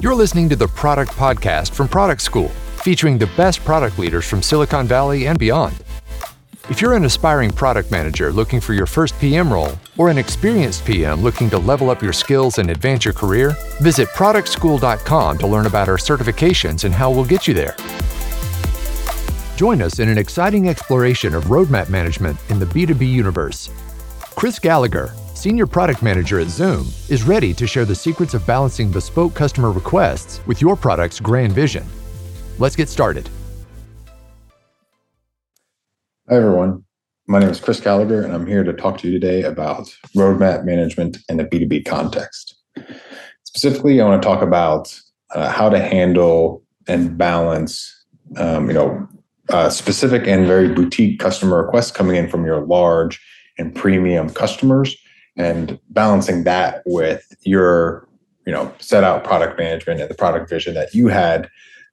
You're listening to the Product Podcast from Product School, featuring the best product leaders from Silicon Valley and beyond. If you're an aspiring product manager looking for your first PM role, or an experienced PM looking to level up your skills and advance your career, visit productschool.com to learn about our certifications and how we'll get you there. Join us in an exciting exploration of roadmap management in the B2B universe. Kris Gallagher, Senior Product Manager at Zoom, is ready to share the secrets of balancing bespoke customer requests with your product's grand vision. Let's get started. Hi, everyone. My name is Kris Gallagher, and I'm here to talk to you today about roadmap management in a B2B context. Specifically, I want to talk about uh, how to handle and balance, um, you know, uh, specific and very boutique customer requests coming in from your large and premium customers, and balancing that with your, you know, set out product management and the product vision that you had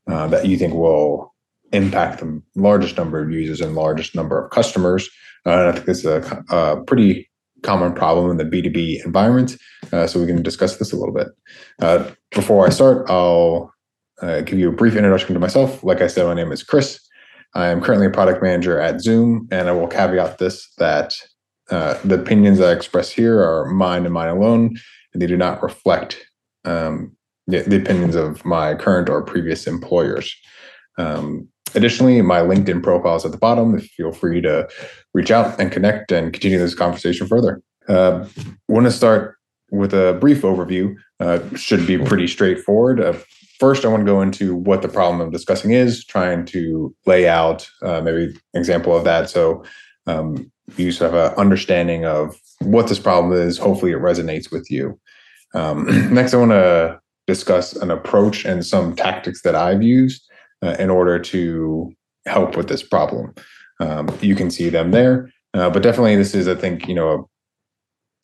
uh, that you think will impact the largest number of users and largest number of customers. Uh, and I think this is a, a, pretty common problem in the B2B environment. Uh, so we can discuss this a little bit. Uh, before I start, I'll uh, give you a brief introduction to myself. Like I said, my name is Kris. I am currently a product manager at Zoom, and I will caveat this that uh, the opinions I express here are mine and mine alone, and they do not reflect um, the, the, opinions of my current or previous employers. Um, Additionally, my LinkedIn profile is at the bottom. Feel free to reach out and connect and continue this conversation further. Uh, want to start with a brief overview. Uh, should be pretty straightforward. Uh, first, I want to go into what the problem I'm discussing is, trying to lay out uh, maybe an example of that. So um, you sort of have an understanding of what this problem is. Hopefully, it resonates with you. Um, next, I want to discuss an approach and some tactics that I've used uh, in order to help with this problem. Um, you can see them there, uh, but definitely this is, I think, you know,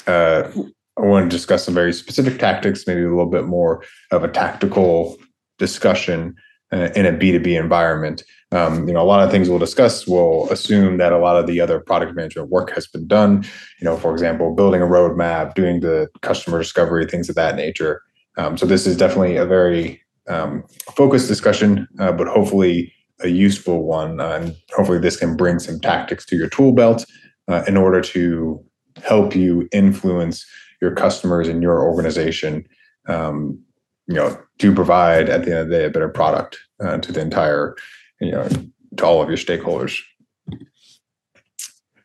uh, I want to discuss some very specific tactics, maybe a little bit more of a tactical discussion uh, in a B2B environment. Um, you know, a lot of things we'll discuss will assume that a lot of the other product management work has been done. You know, for example, building a roadmap, doing the customer discovery, things of that nature. Um, so this is definitely a very um, focused discussion, uh, but hopefully a useful one. Uh, and hopefully, this can bring some tactics to your tool belt uh, in order to help you influence your customers and your organization. Um, you know, to provide at the end of the day a better product uh, to the entire, you know, to all of your stakeholders.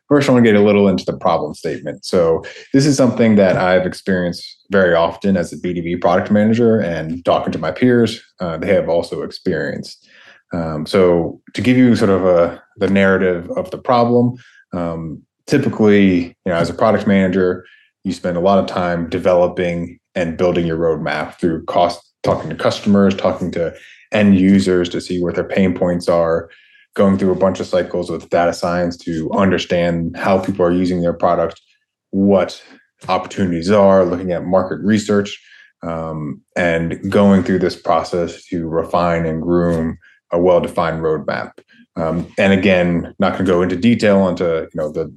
First, I want to get a little into the problem statement. So, this is something that I've experienced very often as a B2B product manager and talking to my peers, uh, they have also experienced. Um, so, to give you sort of a, the narrative of the problem, um, typically, you know, as a product manager, you spend a lot of time developing and building your roadmap through cost, talking to customers, talking to end users to see what their pain points are, going through a bunch of cycles with data science to understand how people are using their product, what opportunities are, looking at market research, um, and going through this process to refine and groom a well-defined roadmap. Um, and again, not going to go into detail onto you know the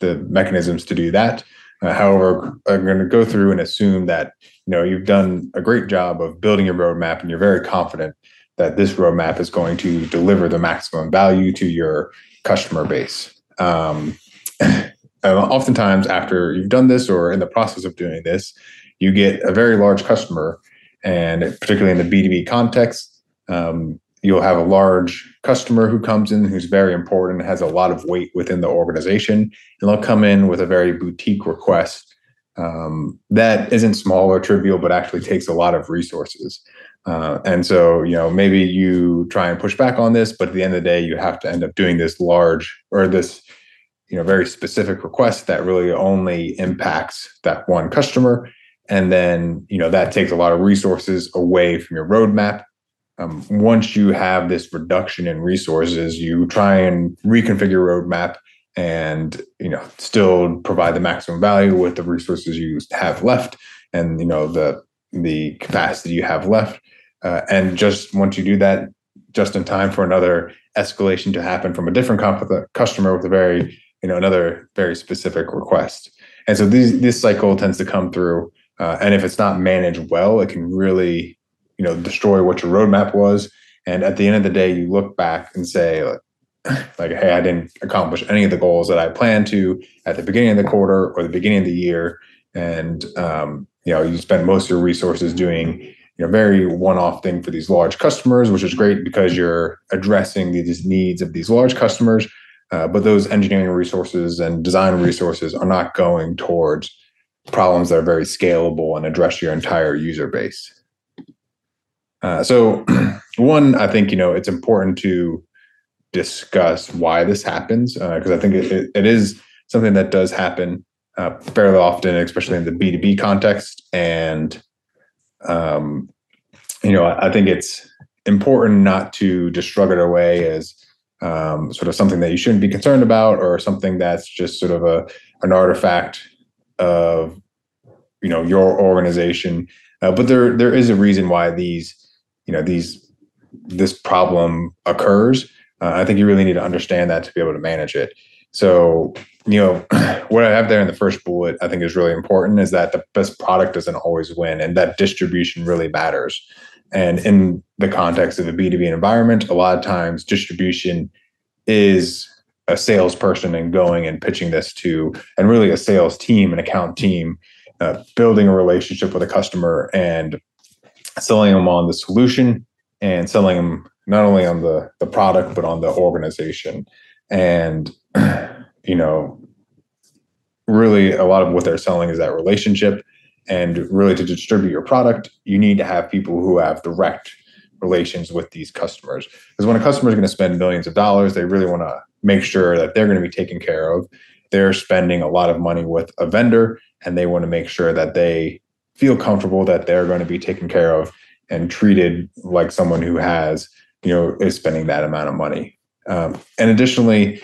the mechanisms to do that. Uh, however, I'm going to go through and assume that you know you've done a great job of building your roadmap, and you're very confident that this roadmap is going to deliver the maximum value to your customer base. Um, oftentimes, after you've done this or in the process of doing this, you get a very large customer, and particularly in the B2B context, um, you'll have a large customer who comes in who's very important, has a lot of weight within the organization, and they'll come in with a very boutique request um, that isn't small or trivial, but actually takes a lot of resources. Uh, and so, you know, maybe you try and push back on this, but at the end of the day, you have to end up doing this large or this, you know, very specific request that really only impacts that one customer. And then, you know, that takes a lot of resources away from your roadmap. Um, once you have this reduction in resources, you try and reconfigure roadmap and, you know, still provide the maximum value with the resources you have left and, you know, the the capacity you have left uh, and just once you do that, just in time for another escalation to happen from a different comp- customer with a very, you know, another very specific request. And so these, this cycle tends to come through. Uh, and if it's not managed well, it can really, you know destroy what your roadmap was. And at the end of the day you look back and say like, like hey i didn't accomplish any of the goals that i planned to at the beginning of the quarter or the beginning of the year. And um, you know you spend most of your resources doing you know very one-off thing for these large customers which is great because you're addressing these needs of these large customers. Uh, but those engineering resources and design resources are not going towards problems that are very scalable and address your entire user base uh, so one i think you know it's important to discuss why this happens because uh, i think it, it is something that does happen uh, fairly often, especially in the B2B context. And, um, you know, I, I, think it's important not to just shrug it away as um, sort of something that you shouldn't be concerned about or something that's just sort of a an artifact of, you know, your organization. Uh, but there there is a reason why these, you know, these this problem occurs. Uh, I think you really need to understand that to be able to manage it. So, you know, what I have there in the first bullet, I think is really important is that the best product doesn't always win and that distribution really matters. And in the context of a B2B environment, a lot of times distribution is a salesperson and going and pitching this to, and really a sales team, an account team, uh, building a relationship with a customer and selling them on the solution and selling them not only on the, the product, but on the organization. And you know, really a lot of what they're selling is that relationship. And really to distribute your product, you need to have people who have direct relations with these customers. Because when a customer is going to spend millions of dollars, they really want to make sure that they're going to be taken care of. They're spending a lot of money with a vendor and they want to make sure that they feel comfortable that they're going to be taken care of and treated like someone who has, you know, is spending that amount of money. Um, and additionally,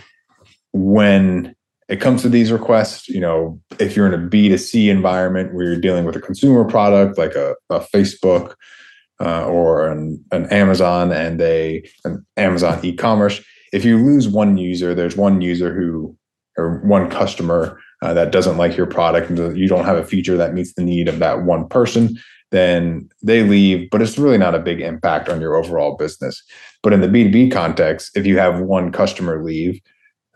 when it comes to these requests, you know, if you're in a B2C environment where you're dealing with a consumer product like a, a Facebook uh, or an, an Amazon and they an Amazon e-commerce, if you lose one user, there's one user who or one customer uh, that doesn't like your product and you don't have a feature that meets the need of that one person, then they leave, but it's really not a big impact on your overall business. But in the B2B context, if you have one customer leave,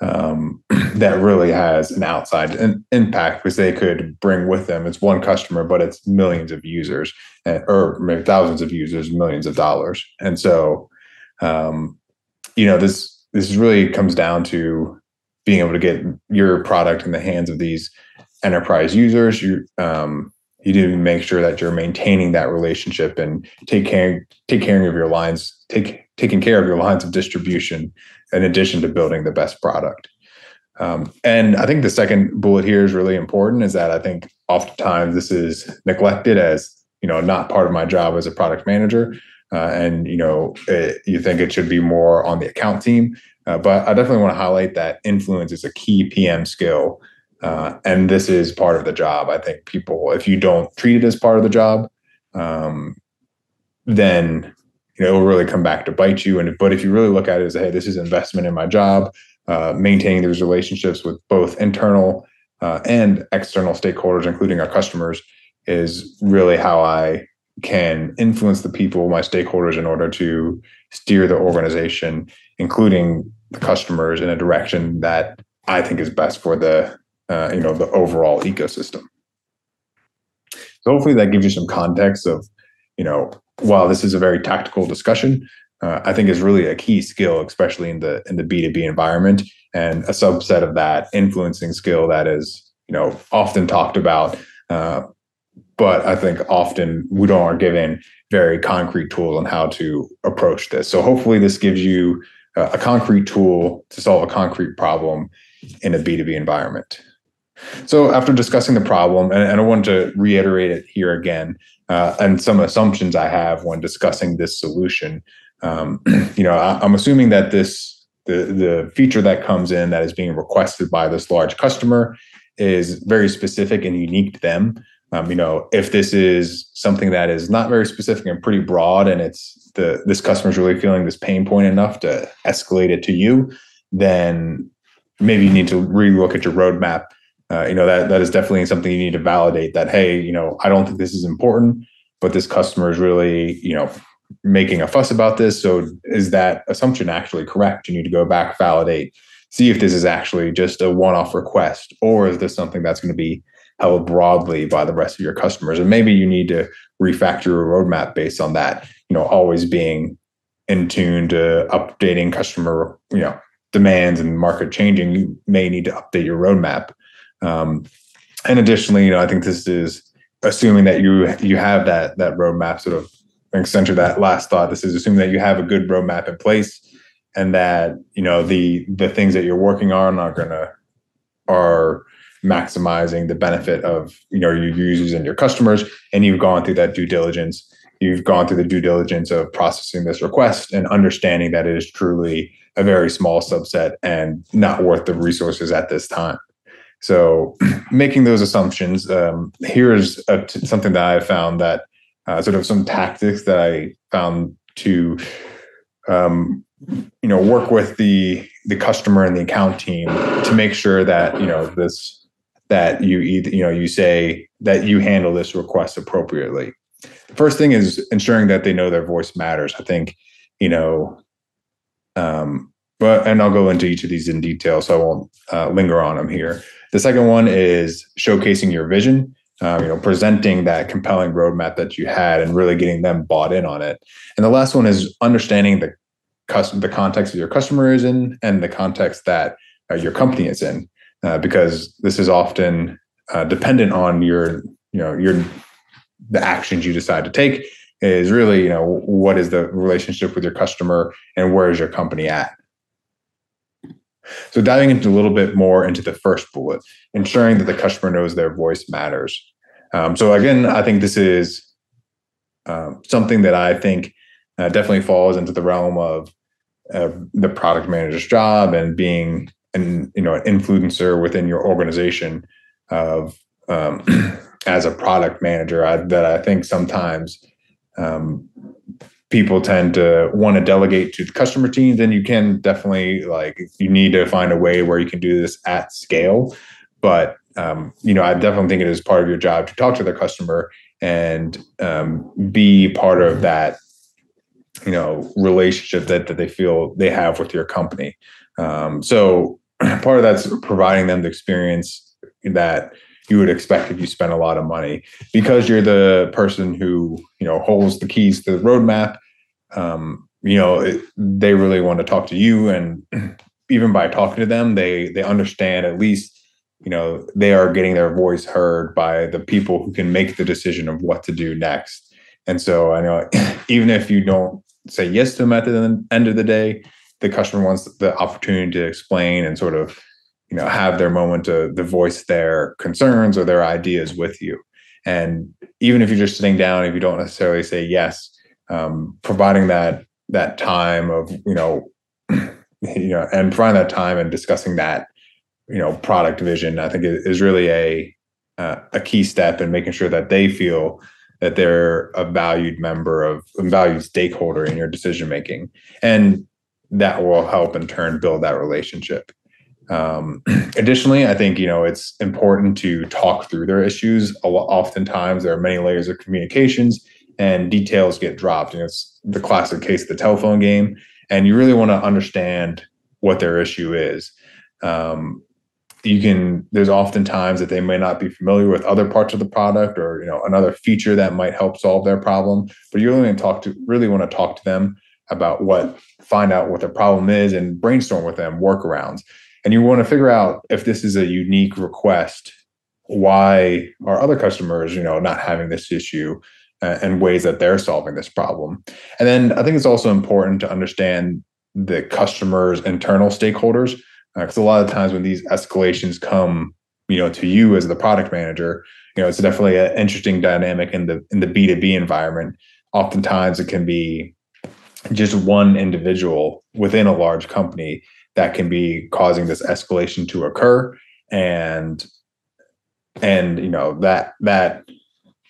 um, that really has an outside in, impact because they could bring with them it's one customer but it's millions of users and, or maybe thousands of users millions of dollars and so um, you know this this really comes down to being able to get your product in the hands of these enterprise users you um, you need to make sure that you're maintaining that relationship and take care take care of your lines take taking care of your lines of distribution in addition to building the best product. Um, and I think the second bullet here is really important is that I think oftentimes this is neglected as, you know, not part of my job as a product manager. Uh, and, you know, it, you think it should be more on the account team. Uh, but I definitely want to highlight that influence is a key PM skill. Uh, and this is part of the job. I think people, if you don't treat it as part of the job, um, then you know, it will really come back to bite you. And but if you really look at it as, hey, this is investment in my job, uh, maintaining those relationships with both internal uh, and external stakeholders, including our customers, is really how I can influence the people, my stakeholders, in order to steer the organization, including the customers, in a direction that I think is best for the uh, you know the overall ecosystem. So hopefully that gives you some context of you know while this is a very tactical discussion, uh, I think is really a key skill, especially in the in the B two B environment, and a subset of that influencing skill that is you know often talked about, uh, but I think often we don't are given very concrete tools on how to approach this. So hopefully, this gives you a concrete tool to solve a concrete problem in a B two B environment. So after discussing the problem, and, and I want to reiterate it here again, uh, and some assumptions I have when discussing this solution. Um, you know, I, am assuming that this the the feature that comes in that is being requested by this large customer is very specific and unique to them. Um, you know, if this is something that is not very specific and pretty broad, and it's the this customer is really feeling this pain point enough to escalate it to you, then maybe you need to relook at your roadmap uh, you know that that is definitely something you need to validate that hey you know i don't think this is important but this customer is really, you know, making a fuss about this. So is that assumption actually correct? You need to go back, validate, see if this is actually just a one-off request, or is this something that's going to be held broadly by the rest of your customers? And maybe you need to refactor your roadmap based on that. You know, always being in tune to updating customer, you know, demands and market changing. You may need to update your roadmap. Um, and additionally, you know, I think this is assuming that you you have that that roadmap sort of accentuate that last thought. This is assuming that you have a good roadmap in place and that you know the the things that you're working on are gonna are maximizing the benefit of you know your users and your customers and you've gone through that due diligence you've gone through the due diligence of processing this request and understanding that it is truly a very small subset and not worth the resources at this time so making those assumptions um, here's something that i found that uh, sort of some tactics that I found to um, you know work with the the customer and the account team to make sure that you know this that you either you know you say that you handle this request appropriately. First thing is ensuring that they know their voice matters. I think you know, um, but and I'll go into each of these in detail, so I won't uh, linger on them here. The second one is showcasing your vision um, you know, presenting that compelling roadmap that you had and really getting them bought in on it. And the last one is understanding the custom, the context of your customer is in and the context that uh, your company is in, uh, because this is often uh, dependent on your, you know, your the actions you decide to take is really, you know, what is the relationship with your customer and where is your company at. So diving into a little bit more into the first bullet, ensuring that the customer knows their voice matters. Um, so again, I think this is um, something that I think uh, definitely falls into the realm of uh, the product manager's job and being an you know an influencer within your organization of um, as a product manager I, that I think sometimes um, people tend to want to delegate to the customer teams and you can definitely like you need to find a way where you can do this at scale but um, you know, I definitely think it is part of your job to talk to the customer and um, be part of that, you know, relationship that, that they feel they have with your company. Um, so part of that's providing them the experience that you would expect if you spend a lot of money because you're the person who, you know, holds the keys to the roadmap. Um, you know, it, they really want to talk to you and even by talking to them, they, they understand at least you know they are getting their voice heard by the people who can make the decision of what to do next and so i know even if you don't say yes to them at the end of the day the customer wants the opportunity to explain and sort of you know have their moment to, to voice their concerns or their ideas with you. And even if you're just sitting down if you don't necessarily say yes um, providing that that time of you know you know and providing that time and discussing that you know product vision i think is really a uh, a key step in making sure that they feel that they're a valued member of a valued stakeholder in your decision making and that will help in turn build that relationship um, additionally i think you know it's important to talk through their issues. Oftentimes there are many layers of communications and details get dropped. And it's the classic case of the telephone game and you really want to understand what their issue is. Um, you can there's often times that they may not be familiar with other parts of the product or you know another feature that might help solve their problem but you really want to talk to really want to talk to them about what find out what their problem is and brainstorm with them workarounds and you want to figure out if this is a unique request why are other customers you know not having this issue uh, and ways that they're solving this problem. And then i think it's also important to understand the customer's internal stakeholders because uh, a lot of times when these escalations come you know to you as the product manager you know it's definitely an interesting dynamic in the in the b2b environment. Oftentimes it can be just one individual within a large company that can be causing this escalation to occur and and you know that that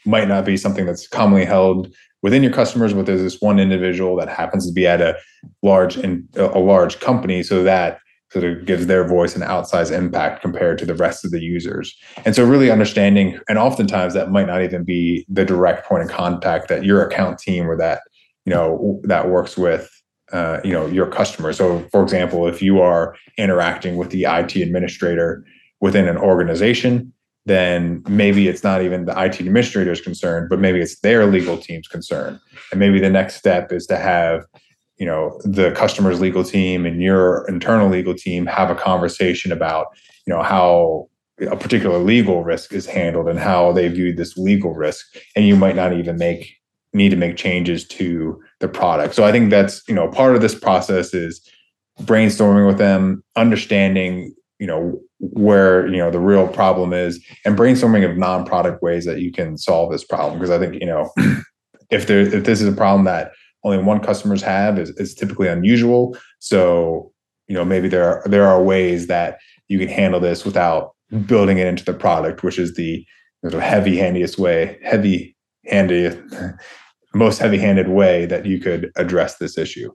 might not be something that's commonly held within your customers but there's this one individual that happens to be at a large in a large company so that sort of gives their voice an outsized impact compared to the rest of the users. And so really understanding, and oftentimes that might not even be the direct point of contact that your account team or that, you know, that works with uh, you know your customer. So, for example, if you are interacting with the IT administrator within an organization, then maybe it's not even the IT administrator's concern, but maybe it's their legal team's concern. And maybe the next step is to have you know the customer's legal team and your internal legal team have a conversation about you know how a particular legal risk is handled and how they view this legal risk and you might not even make need to make changes to the product so i think that's you know part of this process is brainstorming with them understanding you know where you know the real problem is and brainstorming of non-product ways that you can solve this problem because i think you know if there if this is a problem that only one customers have is, is typically unusual. So, you know, maybe there are there are ways that you can handle this without building it into the product, which is the sort of heavy handiest way, heavy handed, most heavy handed way that you could address this issue.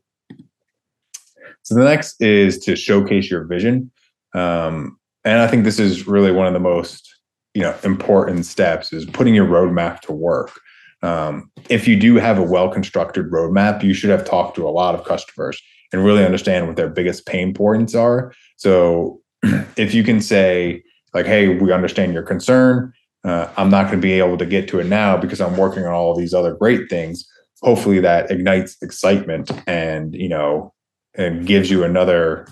So the next is to showcase your vision. Um, and I think this is really one of the most you know important steps is putting your roadmap to work um, if you do have a well constructed roadmap, you should have talked to a lot of customers and really understand what their biggest pain points are. So if you can say, like, hey, we understand your concern. Uh, I'm not going to be able to get to it now because I'm working on all these other great things. Hopefully that ignites excitement and, you know, and gives you another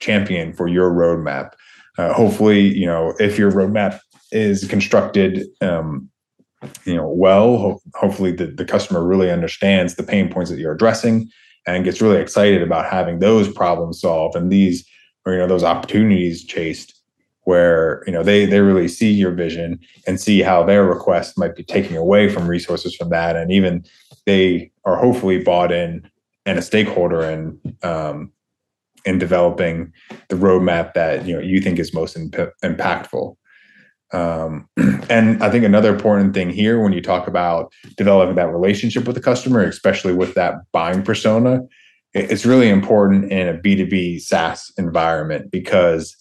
champion for your roadmap. Uh, hopefully, you know, if your roadmap is constructed um, you know well ho- hopefully the, the customer really understands the pain points that you're addressing and gets really excited about having those problems solved and these or you know those opportunities chased where you know they they really see your vision and see how their request might be taking away from resources from that. And even they are hopefully bought in and a stakeholder in um, in developing the roadmap that you know you think is most imp- impactful. Um, and I think another important thing here when you talk about developing that relationship with the customer, especially with that buying persona, it's really important in a B2B SaaS environment because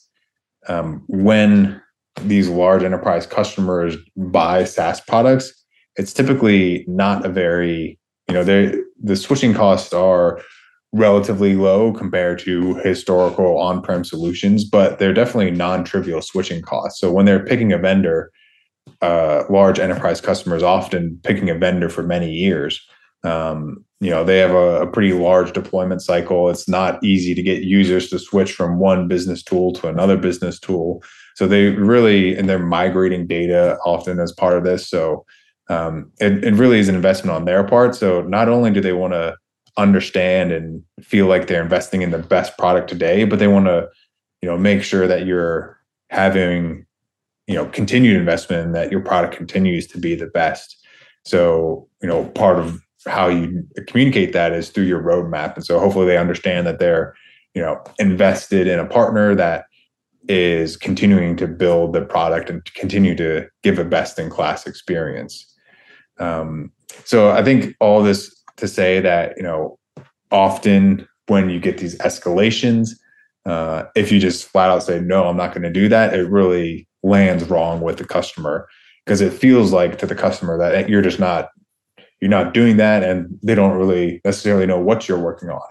um, when these large enterprise customers buy SaaS products, it's typically not a very, you know, the switching costs are relatively low compared to historical on-prem solutions, but they're definitely non-trivial switching costs. So when they're picking a vendor, uh, large enterprise customers often picking a vendor for many years. Um, you know, they have a, a, pretty large deployment cycle. It's not easy to get users to switch from one business tool to another business tool. So they really, and they're migrating data often as part of this. So um, it, it really is an investment on their part. So not only do they want to understand and feel like they're investing in the best product today, but they want to, you know, make sure that you're having, you know, continued investment and that your product continues to be the best. So, you know, part of how you communicate that is through your roadmap. And so hopefully they understand that they're, you know, invested in a partner that is continuing to build the product and continue to give a best in class experience. Um, so I think all this to say that you know often when you get these escalations uh, if you just flat out say no i'm not going to do that it really lands wrong with the customer because it feels like to the customer that you're just not you're not doing that and they don't really necessarily know what you're working on.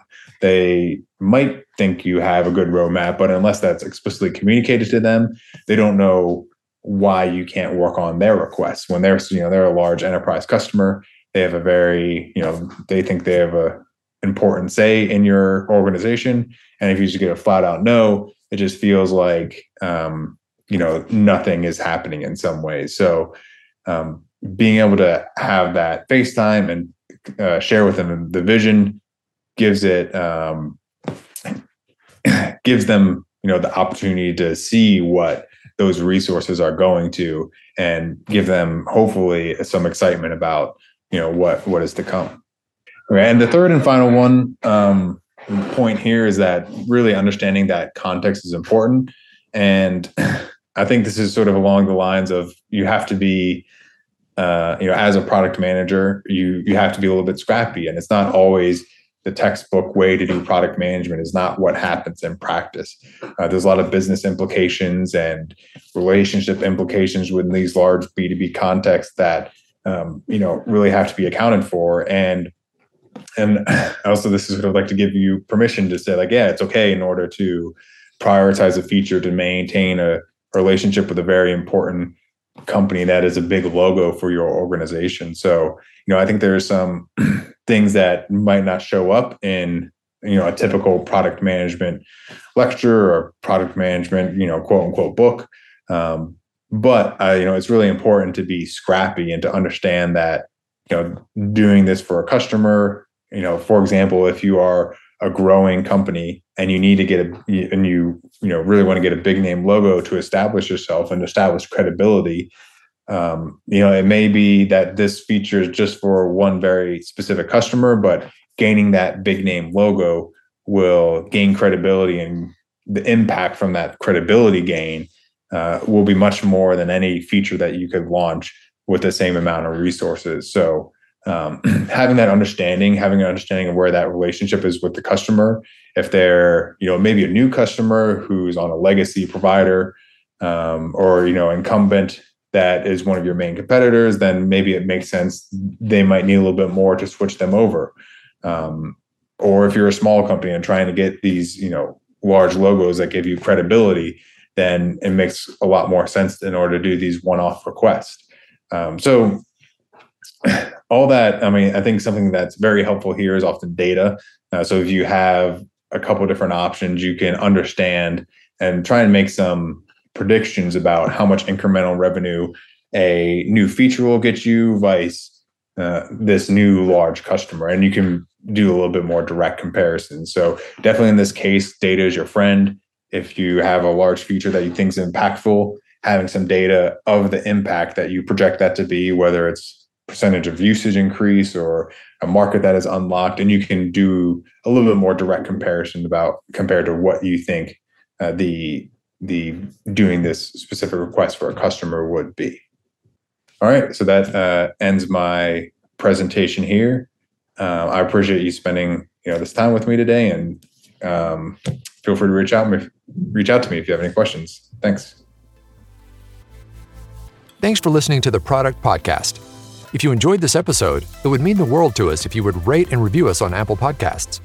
They might think you have a good roadmap but unless that's explicitly communicated to them they don't know why you can't work on their requests. When they're you know they're a large enterprise customer they have a very you know they think they have a important say in your organization and if you just get a flat out no it just feels like um, you know nothing is happening in some ways so um, being able to have that FaceTime and uh, share with them the vision gives it um, gives them you know the opportunity to see what those resources are going to and give them hopefully some excitement about you know what what is to come. And the third and final one um, point here is that really understanding that context is important, and I think this is sort of along the lines of you have to be, uh, you know, as a product manager, you you have to be a little bit scrappy, and it's not always the textbook way to do product management is not what happens in practice. Uh, there's a lot of business implications and relationship implications within these large B2B contexts that um, you know really have to be accounted for. And and also this is sort I'd like to give you permission to say like, yeah, it's okay in order to prioritize a feature to maintain a relationship with a very important company that is a big logo for your organization. So, you know, I think there's some things that might not show up in, you know, a typical product management lecture or product management, you know, quote unquote book. Um, but uh, you know, it's really important to be scrappy and to understand that, you know, doing this for a customer, you know, for example, if you are a growing company and you need to get a and you you know really want to get a big name logo to establish yourself and establish credibility um, you know it may be that this feature is just for one very specific customer but gaining that big name logo will gain credibility and the impact from that credibility gain uh, will be much more than any feature that you could launch with the same amount of resources. So um, having that understanding, having an understanding of where that relationship is with the customer. If they're, you know, maybe a new customer who's on a legacy provider um, or, you know, incumbent that is one of your main competitors, then maybe it makes sense. They might need a little bit more to switch them over. Um, or if you're a small company and trying to get these, you know, large logos that give you credibility, then it makes a lot more sense in order to do these one-off requests. Um, so all that, I mean, I think something that's very helpful here is often data. Uh, so if you have a couple different options, you can understand and try and make some predictions about how much incremental revenue a new feature will get you, vice uh, this new large customer, and you can do a little bit more direct comparison. So definitely in this case, data is your friend. If you have a large feature that you think is impactful, having some data of the impact that you project that to be, whether it's percentage of usage increase or a market that is unlocked and you can do a little bit more direct comparison about compared to what you think uh, the the doing this specific request for a customer would be. All right so that uh, ends my presentation here. Uh, i appreciate you spending you know this time with me today and um, feel free to reach out me reach out to me if you have any questions. Thanks. Thanks for listening to the product podcast if you enjoyed this episode, it would mean the world to us if you would rate and review us on Apple Podcasts.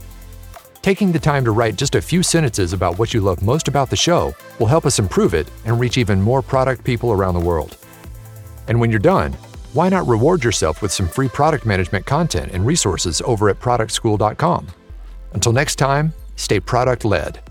Taking the time to write just a few sentences about what you love most about the show will help us improve it and reach even more product people around the world. And when you're done, why not reward yourself with some free product management content and resources over at productschool.com? Until next time, stay product led.